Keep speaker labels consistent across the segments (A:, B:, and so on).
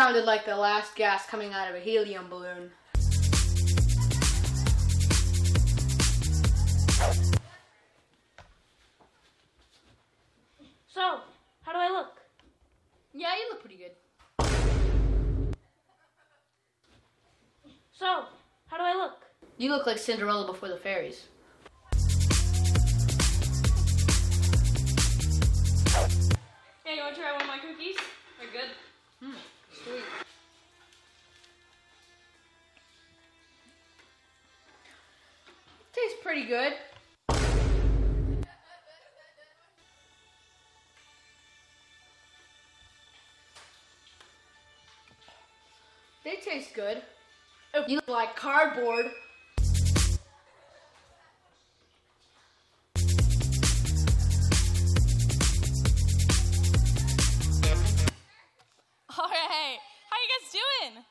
A: You sounded like the last gas coming out of a helium balloon.
B: So, how do I look?
A: Yeah, you look pretty good.
B: So, how do I look?
A: You look like Cinderella before the fairies.
B: Hey, you want to try one of my cookies? They're good.
A: Pretty good. They taste good. If You like cardboard.
C: All right. How you guys doing?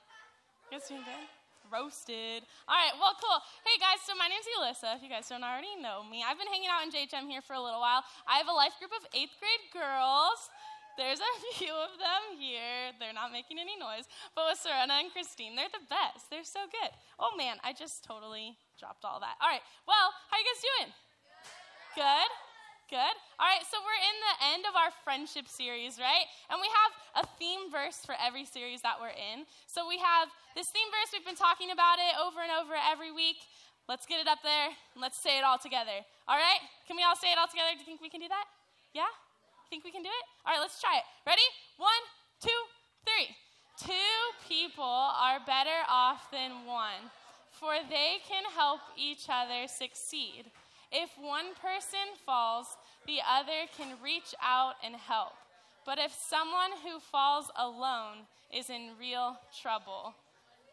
C: You guys doing good? Roasted. All right. Well, cool. Hey guys. So my name's Alyssa. If you guys don't already know me, I've been hanging out in JHM here for a little while. I have a life group of eighth grade girls. There's a few of them here. They're not making any noise. But with Serena and Christine, they're the best. They're so good. Oh man, I just totally dropped all that. All right. Well, how you guys doing? Good. Good. All right, so we're in the end of our friendship series, right? And we have a theme verse for every series that we're in. So we have this theme verse, we've been talking about it over and over every week. Let's get it up there and let's say it all together. All right? Can we all say it all together? Do you think we can do that? Yeah? Think we can do it? All right, let's try it. Ready? One, two, three. Two people are better off than one, for they can help each other succeed. If one person falls, the other can reach out and help. But if someone who falls alone is in real trouble,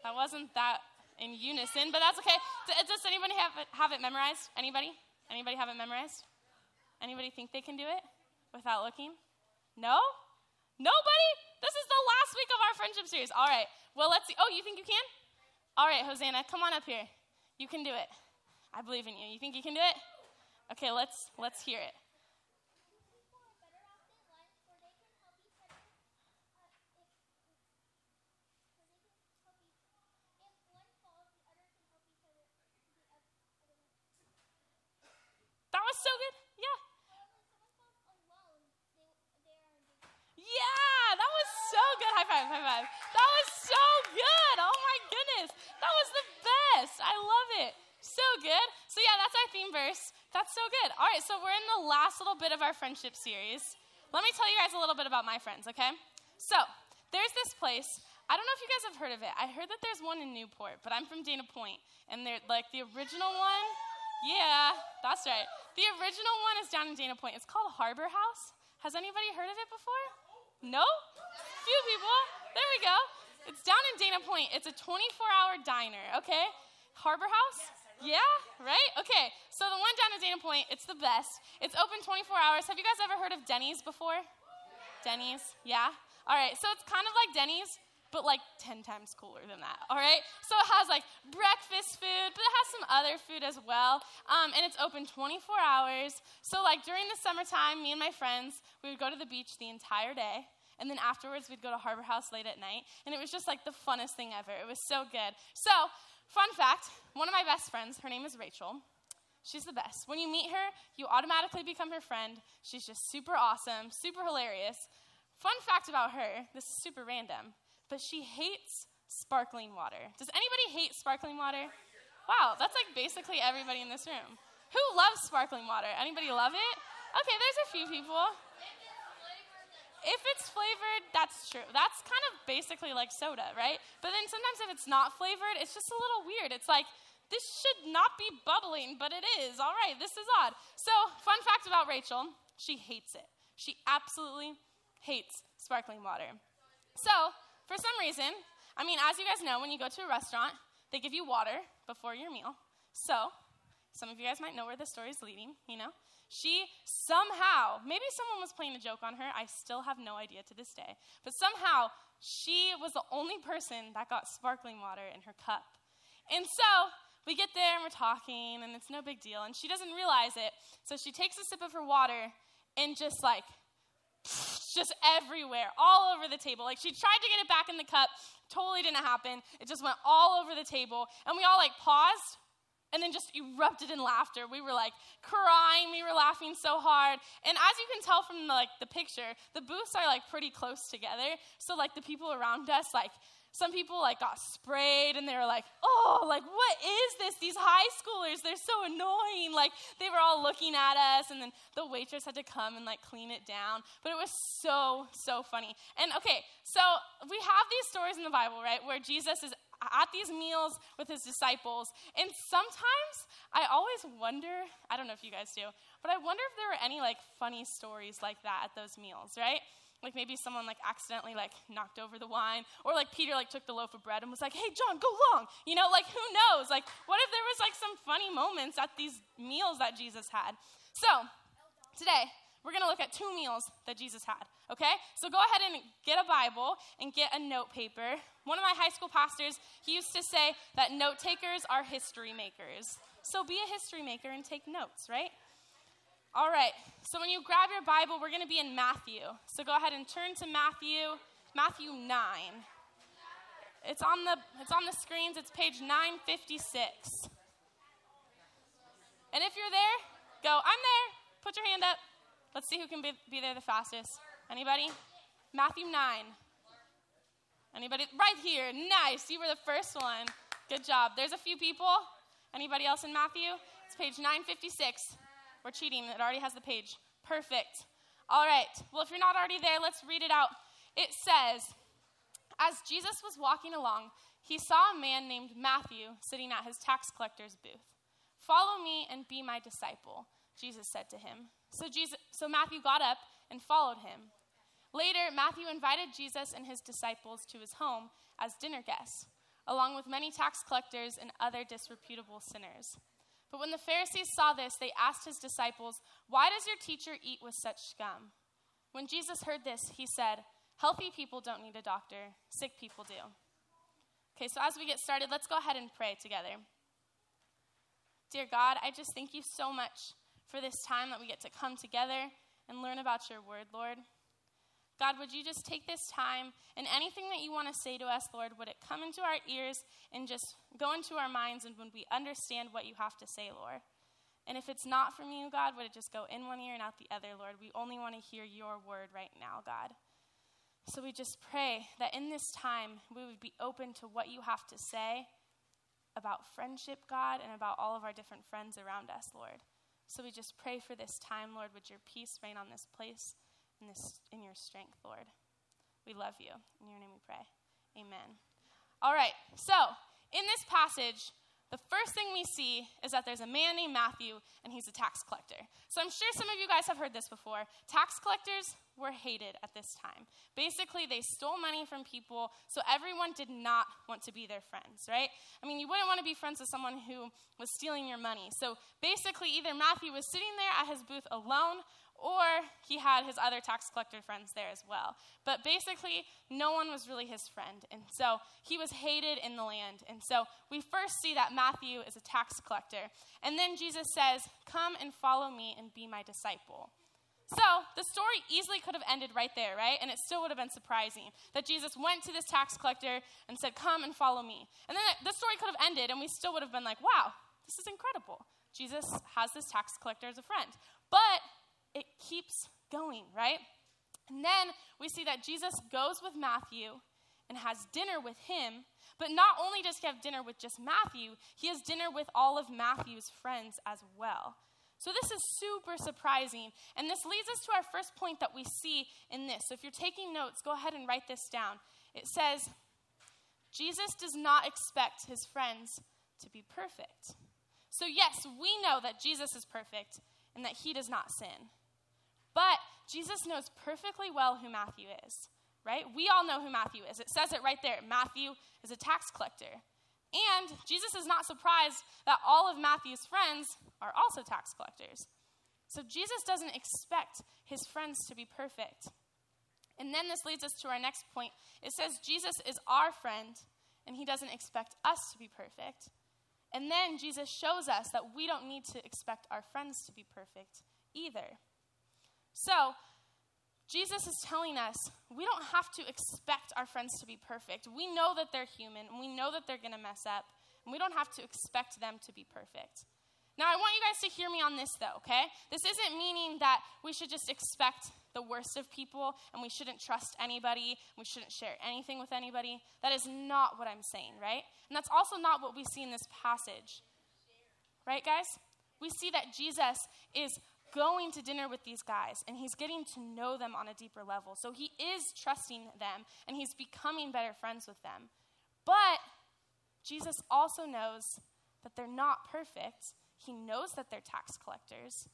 C: that wasn't that in unison, but that's okay. Does anybody have it, have it memorized? Anybody? Anybody have it memorized? Anybody think they can do it without looking? No? Nobody? This is the last week of our friendship series. All right. Well, let's see. Oh, you think you can? All right, Hosanna, come on up here. You can do it. I believe in you. You think you can do it? Okay, let's let's hear it. That was so good. Yeah. Yeah, that was so good. High five, high five. That was so good. Oh my goodness. That was the best. I love it. So good. So, yeah, that's our theme verse. That's so good. All right, so we're in the last little bit of our friendship series. Let me tell you guys a little bit about my friends, okay? So, there's this place. I don't know if you guys have heard of it. I heard that there's one in Newport, but I'm from Dana Point, and they're like the original one. Yeah, that's right. The original one is down in Dana Point. It's called Harbor House. Has anybody heard of it before? No? Few people. There we go. It's down in Dana Point. It's a 24 hour diner, okay? Harbor House? Yeah, right? Okay, so the one down in Dana Point, it's the best. It's open 24 hours. Have you guys ever heard of Denny's before? Denny's, yeah? All right, so it's kind of like Denny's, but like 10 times cooler than that, all right? So it has like breakfast food, but it has some other food as well. Um, and it's open 24 hours. So, like during the summertime, me and my friends, we would go to the beach the entire day. And then afterwards, we'd go to Harbor House late at night. And it was just like the funnest thing ever. It was so good. So, fun fact one of my best friends, her name is Rachel. She's the best. When you meet her, you automatically become her friend. She's just super awesome, super hilarious. Fun fact about her this is super random, but she hates sparkling water. Does anybody hate sparkling water? Wow, that's like basically everybody in this room. Who loves sparkling water? Anybody love it? Okay, there's a few people. If it's flavored, that's true. That's kind of basically like soda, right? But then sometimes if it's not flavored, it's just a little weird. It's like, this should not be bubbling, but it is. All right, this is odd. So, fun fact about Rachel she hates it. She absolutely hates sparkling water. So, for some reason, I mean, as you guys know, when you go to a restaurant, they give you water before your meal. So, some of you guys might know where the story is leading, you know? She somehow, maybe someone was playing a joke on her. I still have no idea to this day. But somehow, she was the only person that got sparkling water in her cup. And so, we get there and we're talking, and it's no big deal. And she doesn't realize it. So, she takes a sip of her water and just like just everywhere, all over the table. Like she tried to get it back in the cup, totally didn't happen. It just went all over the table. And we all like paused and then just erupted in laughter. We were like crying, we were laughing so hard. And as you can tell from the, like the picture, the booths are like pretty close together. So like the people around us like some people like got sprayed and they were like, "Oh, like what is this? These high schoolers, they're so annoying." Like they were all looking at us and then the waitress had to come and like clean it down. But it was so so funny. And okay, so we have these stories in the Bible, right, where Jesus is at these meals with his disciples. And sometimes I always wonder, I don't know if you guys do, but I wonder if there were any like funny stories like that at those meals, right? Like maybe someone like accidentally like knocked over the wine, or like Peter like took the loaf of bread and was like, "Hey John, go long." You know, like who knows? Like what if there was like some funny moments at these meals that Jesus had? So today we're going to look at two meals that Jesus had. Okay, so go ahead and get a Bible and get a note paper. One of my high school pastors he used to say that note takers are history makers. So be a history maker and take notes, right? All right, so when you grab your Bible, we're going to be in Matthew. So go ahead and turn to Matthew, Matthew 9. It's on the, it's on the screens, it's page 956. And if you're there, go, I'm there. Put your hand up. Let's see who can be, be there the fastest. Anybody? Matthew 9. Anybody? Right here. Nice. You were the first one. Good job. There's a few people. Anybody else in Matthew? It's page 956. We're cheating. It already has the page. Perfect. All right. Well, if you're not already there, let's read it out. It says, As Jesus was walking along, he saw a man named Matthew sitting at his tax collector's booth. Follow me and be my disciple, Jesus said to him. So, Jesus, so Matthew got up and followed him. Later, Matthew invited Jesus and his disciples to his home as dinner guests, along with many tax collectors and other disreputable sinners. But when the Pharisees saw this, they asked his disciples, Why does your teacher eat with such scum? When Jesus heard this, he said, Healthy people don't need a doctor, sick people do. Okay, so as we get started, let's go ahead and pray together. Dear God, I just thank you so much for this time that we get to come together and learn about your word, Lord. God, would you just take this time and anything that you want to say to us, Lord, would it come into our ears and just go into our minds and when we understand what you have to say, Lord? And if it's not from you, God, would it just go in one ear and out the other, Lord? We only want to hear your word right now, God. So we just pray that in this time we would be open to what you have to say about friendship, God, and about all of our different friends around us, Lord. So we just pray for this time, Lord. Would your peace reign on this place? In, this, in your strength, Lord. We love you. In your name we pray. Amen. All right, so in this passage, the first thing we see is that there's a man named Matthew, and he's a tax collector. So I'm sure some of you guys have heard this before. Tax collectors were hated at this time. Basically, they stole money from people, so everyone did not want to be their friends, right? I mean, you wouldn't want to be friends with someone who was stealing your money. So basically, either Matthew was sitting there at his booth alone, or he had his other tax collector friends there as well. But basically, no one was really his friend. And so he was hated in the land. And so we first see that Matthew is a tax collector. And then Jesus says, Come and follow me and be my disciple. So the story easily could have ended right there, right? And it still would have been surprising that Jesus went to this tax collector and said, Come and follow me. And then the story could have ended, and we still would have been like, Wow, this is incredible. Jesus has this tax collector as a friend. But it keeps going, right? And then we see that Jesus goes with Matthew and has dinner with him. But not only does he have dinner with just Matthew, he has dinner with all of Matthew's friends as well. So this is super surprising. And this leads us to our first point that we see in this. So if you're taking notes, go ahead and write this down. It says, Jesus does not expect his friends to be perfect. So, yes, we know that Jesus is perfect and that he does not sin. But Jesus knows perfectly well who Matthew is, right? We all know who Matthew is. It says it right there. Matthew is a tax collector. And Jesus is not surprised that all of Matthew's friends are also tax collectors. So Jesus doesn't expect his friends to be perfect. And then this leads us to our next point. It says Jesus is our friend, and he doesn't expect us to be perfect. And then Jesus shows us that we don't need to expect our friends to be perfect either. So, Jesus is telling us we don't have to expect our friends to be perfect. We know that they're human, and we know that they're going to mess up, and we don't have to expect them to be perfect. Now, I want you guys to hear me on this, though, okay? This isn't meaning that we should just expect the worst of people and we shouldn't trust anybody, we shouldn't share anything with anybody. That is not what I'm saying, right? And that's also not what we see in this passage. Right, guys? We see that Jesus is going to dinner with these guys and he's getting to know them on a deeper level. So he is trusting them and he's becoming better friends with them. But Jesus also knows that they're not perfect. He knows that they're tax collectors.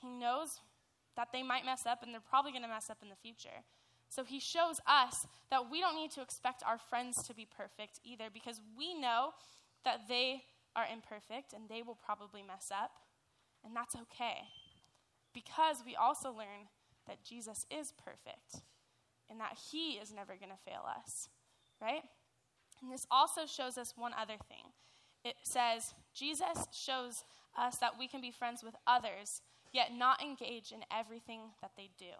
C: He knows that they might mess up and they're probably going to mess up in the future. So he shows us that we don't need to expect our friends to be perfect either because we know that they are imperfect and they will probably mess up, and that's okay because we also learn that Jesus is perfect and that he is never going to fail us, right? And this also shows us one other thing. It says, Jesus shows us that we can be friends with others, yet not engage in everything that they do.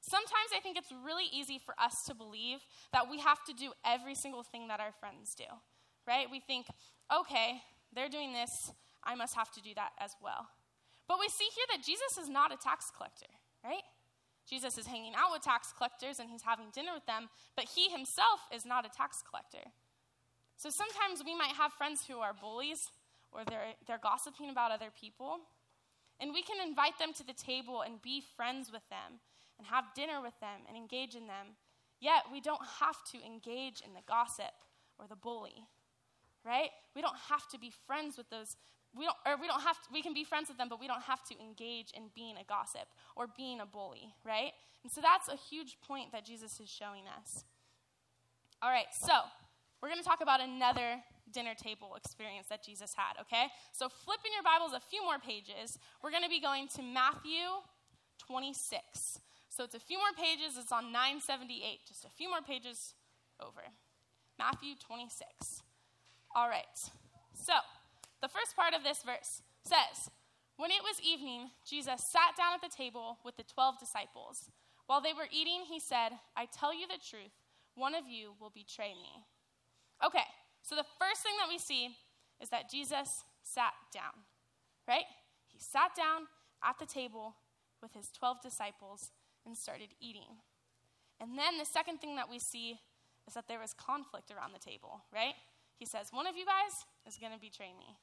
C: Sometimes I think it's really easy for us to believe that we have to do every single thing that our friends do, right? We think, okay, they're doing this, I must have to do that as well. But we see here that Jesus is not a tax collector, right? Jesus is hanging out with tax collectors and he's having dinner with them, but he himself is not a tax collector. So sometimes we might have friends who are bullies or they're, they're gossiping about other people. And we can invite them to the table and be friends with them and have dinner with them and engage in them. Yet we don't have to engage in the gossip or the bully, right? We don't have to be friends with those we don't, or we don't have to, we can be friends with them, but we don't have to engage in being a gossip or being a bully, right? And so that's a huge point that Jesus is showing us. All right, so we're going to talk about another dinner table experience that Jesus had, okay? So flip in your Bibles a few more pages. We're going to be going to Matthew 26. So it's a few more pages, it's on 978, just a few more pages over. Matthew 26. All right, so the first part of this verse says, When it was evening, Jesus sat down at the table with the twelve disciples. While they were eating, he said, I tell you the truth, one of you will betray me. Okay, so the first thing that we see is that Jesus sat down, right? He sat down at the table with his 12 disciples and started eating. And then the second thing that we see is that there was conflict around the table, right? He says, One of you guys is going to betray me.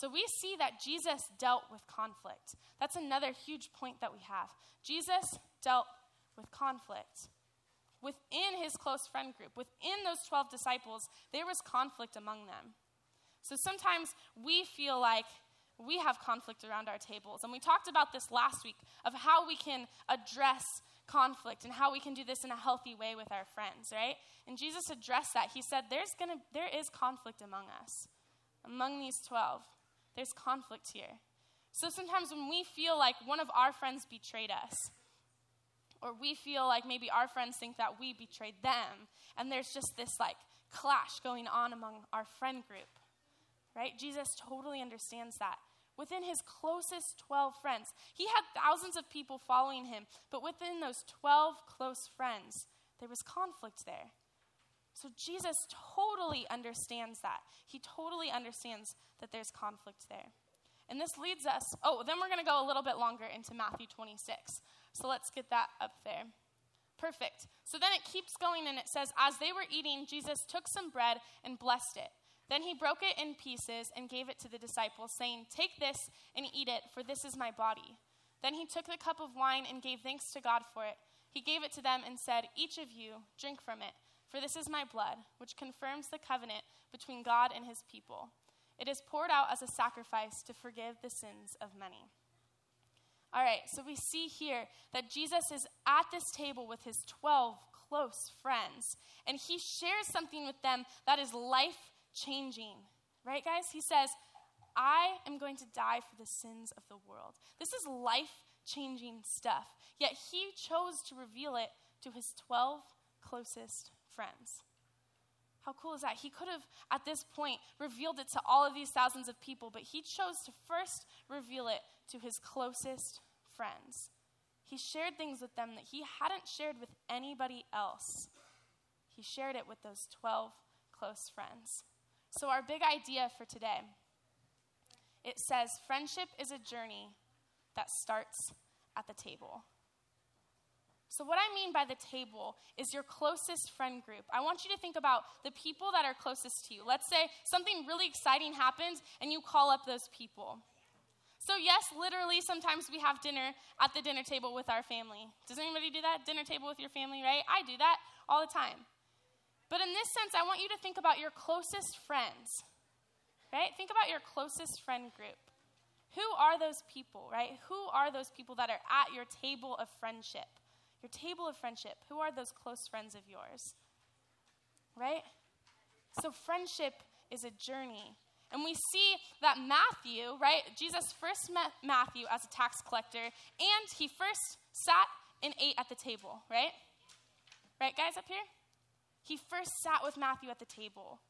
C: So we see that Jesus dealt with conflict. That's another huge point that we have. Jesus dealt with conflict. Within his close friend group, within those 12 disciples, there was conflict among them. So sometimes we feel like we have conflict around our tables. And we talked about this last week of how we can address conflict and how we can do this in a healthy way with our friends, right? And Jesus addressed that. He said there's to there is conflict among us. Among these 12. There's conflict here. So sometimes when we feel like one of our friends betrayed us, or we feel like maybe our friends think that we betrayed them, and there's just this like clash going on among our friend group, right? Jesus totally understands that. Within his closest 12 friends, he had thousands of people following him, but within those 12 close friends, there was conflict there. So Jesus totally understands that. He totally understands that there's conflict there. And this leads us, oh, then we're going to go a little bit longer into Matthew 26. So let's get that up there. Perfect. So then it keeps going and it says, As they were eating, Jesus took some bread and blessed it. Then he broke it in pieces and gave it to the disciples, saying, Take this and eat it, for this is my body. Then he took the cup of wine and gave thanks to God for it. He gave it to them and said, Each of you, drink from it. For this is my blood, which confirms the covenant between God and his people. It is poured out as a sacrifice to forgive the sins of many. All right, so we see here that Jesus is at this table with his 12 close friends, and he shares something with them that is life changing. Right, guys? He says, I am going to die for the sins of the world. This is life changing stuff. Yet he chose to reveal it to his 12 closest friends. How cool is that? He could have, at this point, revealed it to all of these thousands of people, but he chose to first reveal it to his closest friends. he shared things with them that he hadn't shared with anybody else. He shared it with those 12 close friends. So, our big idea for today it says, friendship is a journey that starts at the table. So, what I mean by the table is your closest friend group. I want you to think about the people that are closest to you. Let's say something really exciting happens and you call up those people. So, yes, literally, sometimes we have dinner at the dinner table with our family. Does anybody do that? Dinner table with your family, right? I do that all the time. But in this sense, I want you to think about your closest friends, right? Think about your closest friend group. Who are those people, right? Who are those people that are at your table of friendship? Your table of friendship. Who are those close friends of yours? Right? So, friendship is a journey. And we see that Matthew, right? Jesus first met Matthew as a tax collector, and he first sat and ate at the table, right? Right, guys, up here? He first sat with Matthew at the table,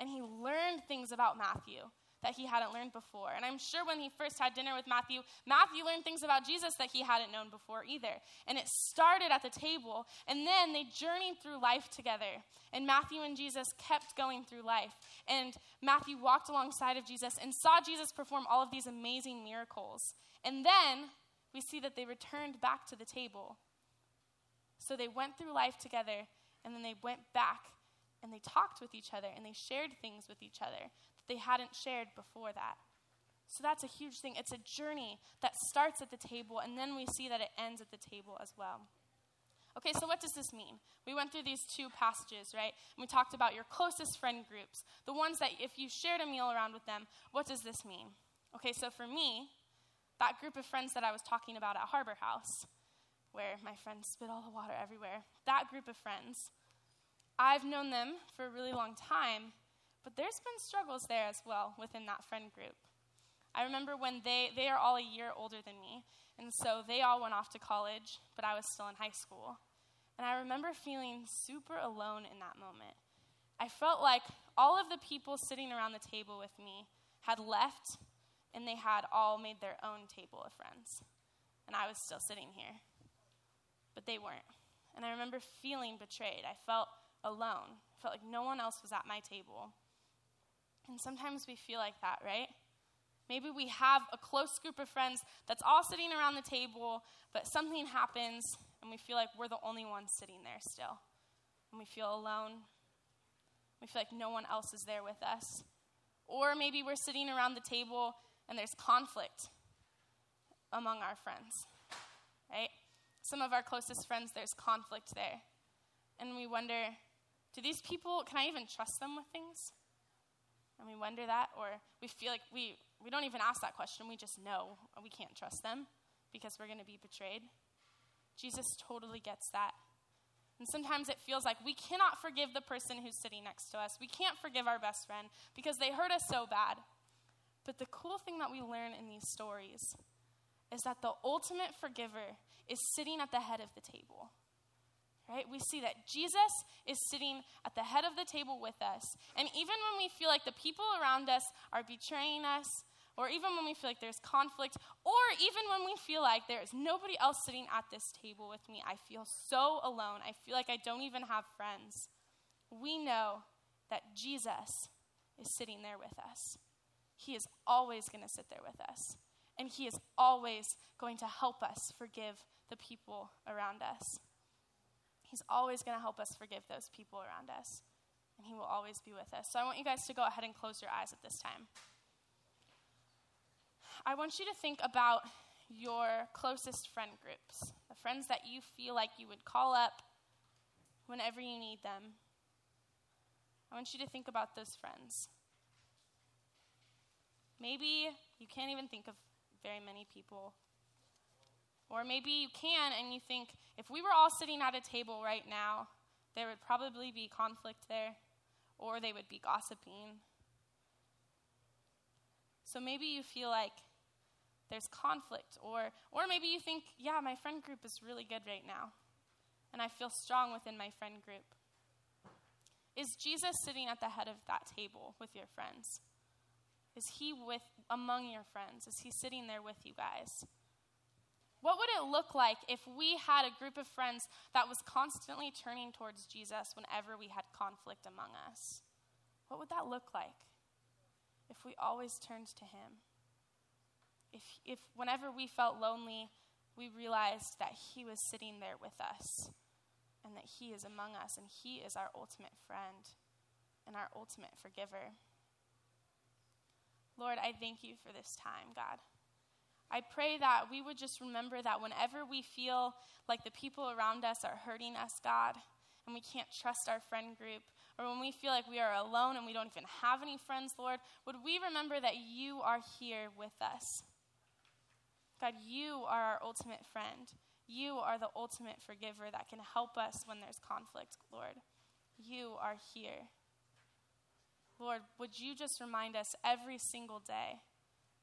C: and he learned things about Matthew that he hadn't learned before. And I'm sure when he first had dinner with Matthew, Matthew learned things about Jesus that he hadn't known before either. And it started at the table, and then they journeyed through life together. And Matthew and Jesus kept going through life. And Matthew walked alongside of Jesus and saw Jesus perform all of these amazing miracles. And then we see that they returned back to the table. So they went through life together, and then they went back and they talked with each other and they shared things with each other they hadn't shared before that. So that's a huge thing. It's a journey that starts at the table, and then we see that it ends at the table as well. Okay, so what does this mean? We went through these two passages, right? And we talked about your closest friend groups, the ones that if you shared a meal around with them, what does this mean? Okay, so for me, that group of friends that I was talking about at Harbor House, where my friends spit all the water everywhere, that group of friends, I've known them for a really long time, but there's been struggles there as well within that friend group. I remember when they, they are all a year older than me, and so they all went off to college, but I was still in high school. And I remember feeling super alone in that moment. I felt like all of the people sitting around the table with me had left, and they had all made their own table of friends. And I was still sitting here. But they weren't. And I remember feeling betrayed. I felt alone. I felt like no one else was at my table. And sometimes we feel like that, right? Maybe we have a close group of friends that's all sitting around the table, but something happens and we feel like we're the only ones sitting there still. And we feel alone. We feel like no one else is there with us. Or maybe we're sitting around the table and there's conflict among our friends, right? Some of our closest friends, there's conflict there. And we wonder do these people, can I even trust them with things? And we wonder that, or we feel like we, we don't even ask that question. We just know we can't trust them because we're going to be betrayed. Jesus totally gets that. And sometimes it feels like we cannot forgive the person who's sitting next to us. We can't forgive our best friend because they hurt us so bad. But the cool thing that we learn in these stories is that the ultimate forgiver is sitting at the head of the table right? We see that Jesus is sitting at the head of the table with us. And even when we feel like the people around us are betraying us, or even when we feel like there's conflict, or even when we feel like there is nobody else sitting at this table with me, I feel so alone. I feel like I don't even have friends. We know that Jesus is sitting there with us. He is always going to sit there with us. And He is always going to help us forgive the people around us. He's always going to help us forgive those people around us, and He will always be with us. So I want you guys to go ahead and close your eyes at this time. I want you to think about your closest friend groups, the friends that you feel like you would call up whenever you need them. I want you to think about those friends. Maybe you can't even think of very many people or maybe you can and you think, if we were all sitting at a table right now, there would probably be conflict there, or they would be gossiping. So maybe you feel like there's conflict, or, or maybe you think, yeah, my friend group is really good right now, and I feel strong within my friend group. Is Jesus sitting at the head of that table with your friends? Is he with among your friends? Is he sitting there with you guys? What would it look like if we had a group of friends that was constantly turning towards Jesus whenever we had conflict among us? What would that look like if we always turned to Him? If, if whenever we felt lonely, we realized that He was sitting there with us and that He is among us and He is our ultimate friend and our ultimate forgiver. Lord, I thank you for this time, God. I pray that we would just remember that whenever we feel like the people around us are hurting us, God, and we can't trust our friend group, or when we feel like we are alone and we don't even have any friends, Lord, would we remember that you are here with us? God, you are our ultimate friend. You are the ultimate forgiver that can help us when there's conflict, Lord. You are here. Lord, would you just remind us every single day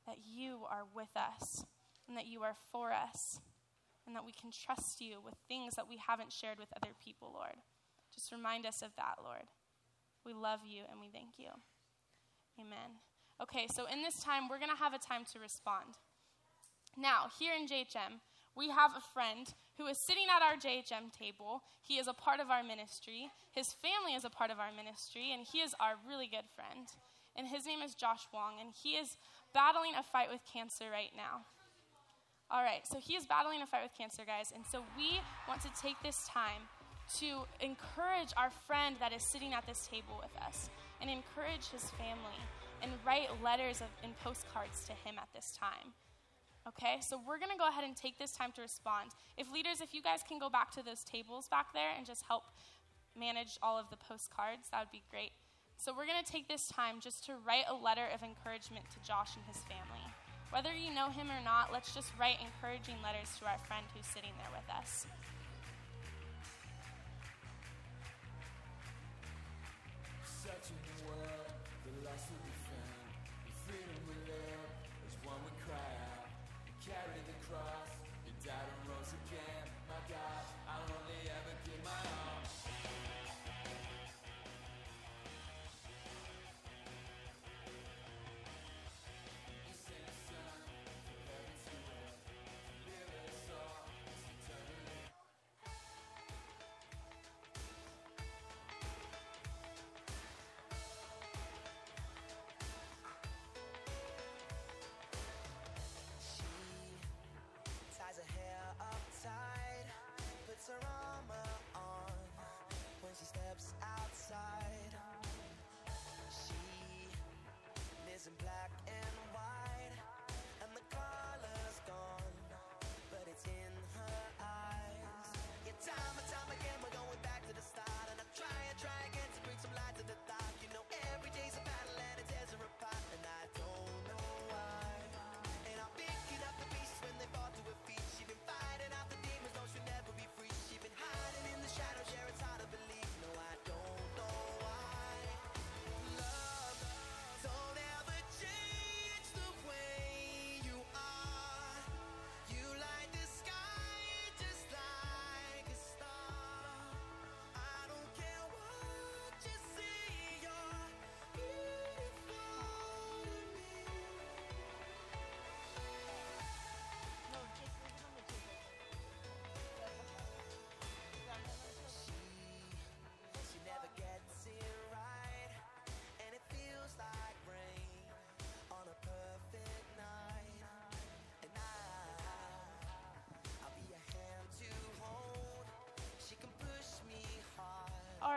C: that you are with us and that you are for us and that we can trust you with things that we haven't shared with other people, Lord. Just remind us of that, Lord. We love you and we thank you. Amen. Okay, so in this time, we're going to have a time to respond. Now, here in JHM, we have a friend who is sitting at our JHM table. He is a part of our ministry. His family is a part of our ministry, and he is our really good friend. And his name is Josh Wong, and he is battling a fight with cancer right now. All right, so he is battling a fight with cancer, guys, and so we want to take this time to encourage our friend that is sitting at this table with us and encourage his family and write letters of, and postcards to him at this time. Okay, so we're to go ahead and take this time to respond. If leaders, if you guys can go back to those tables back there and just help manage all of the postcards, that would be great. So we're going to take this time just to write a letter of encouragement to Josh and his family. Whether you know him or not, let's just write encouraging letters to our friend who's sitting there with us.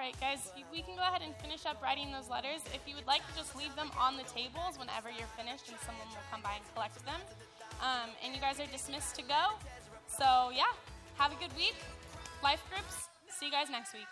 D: Right,
C: guys, we can go ahead and finish up writing those letters. If you would like to just leave them on the tables whenever you're finished, and someone will come by and collect them. Um, and you guys are dismissed to go. So, yeah, have a good week. Life groups, see you guys next week.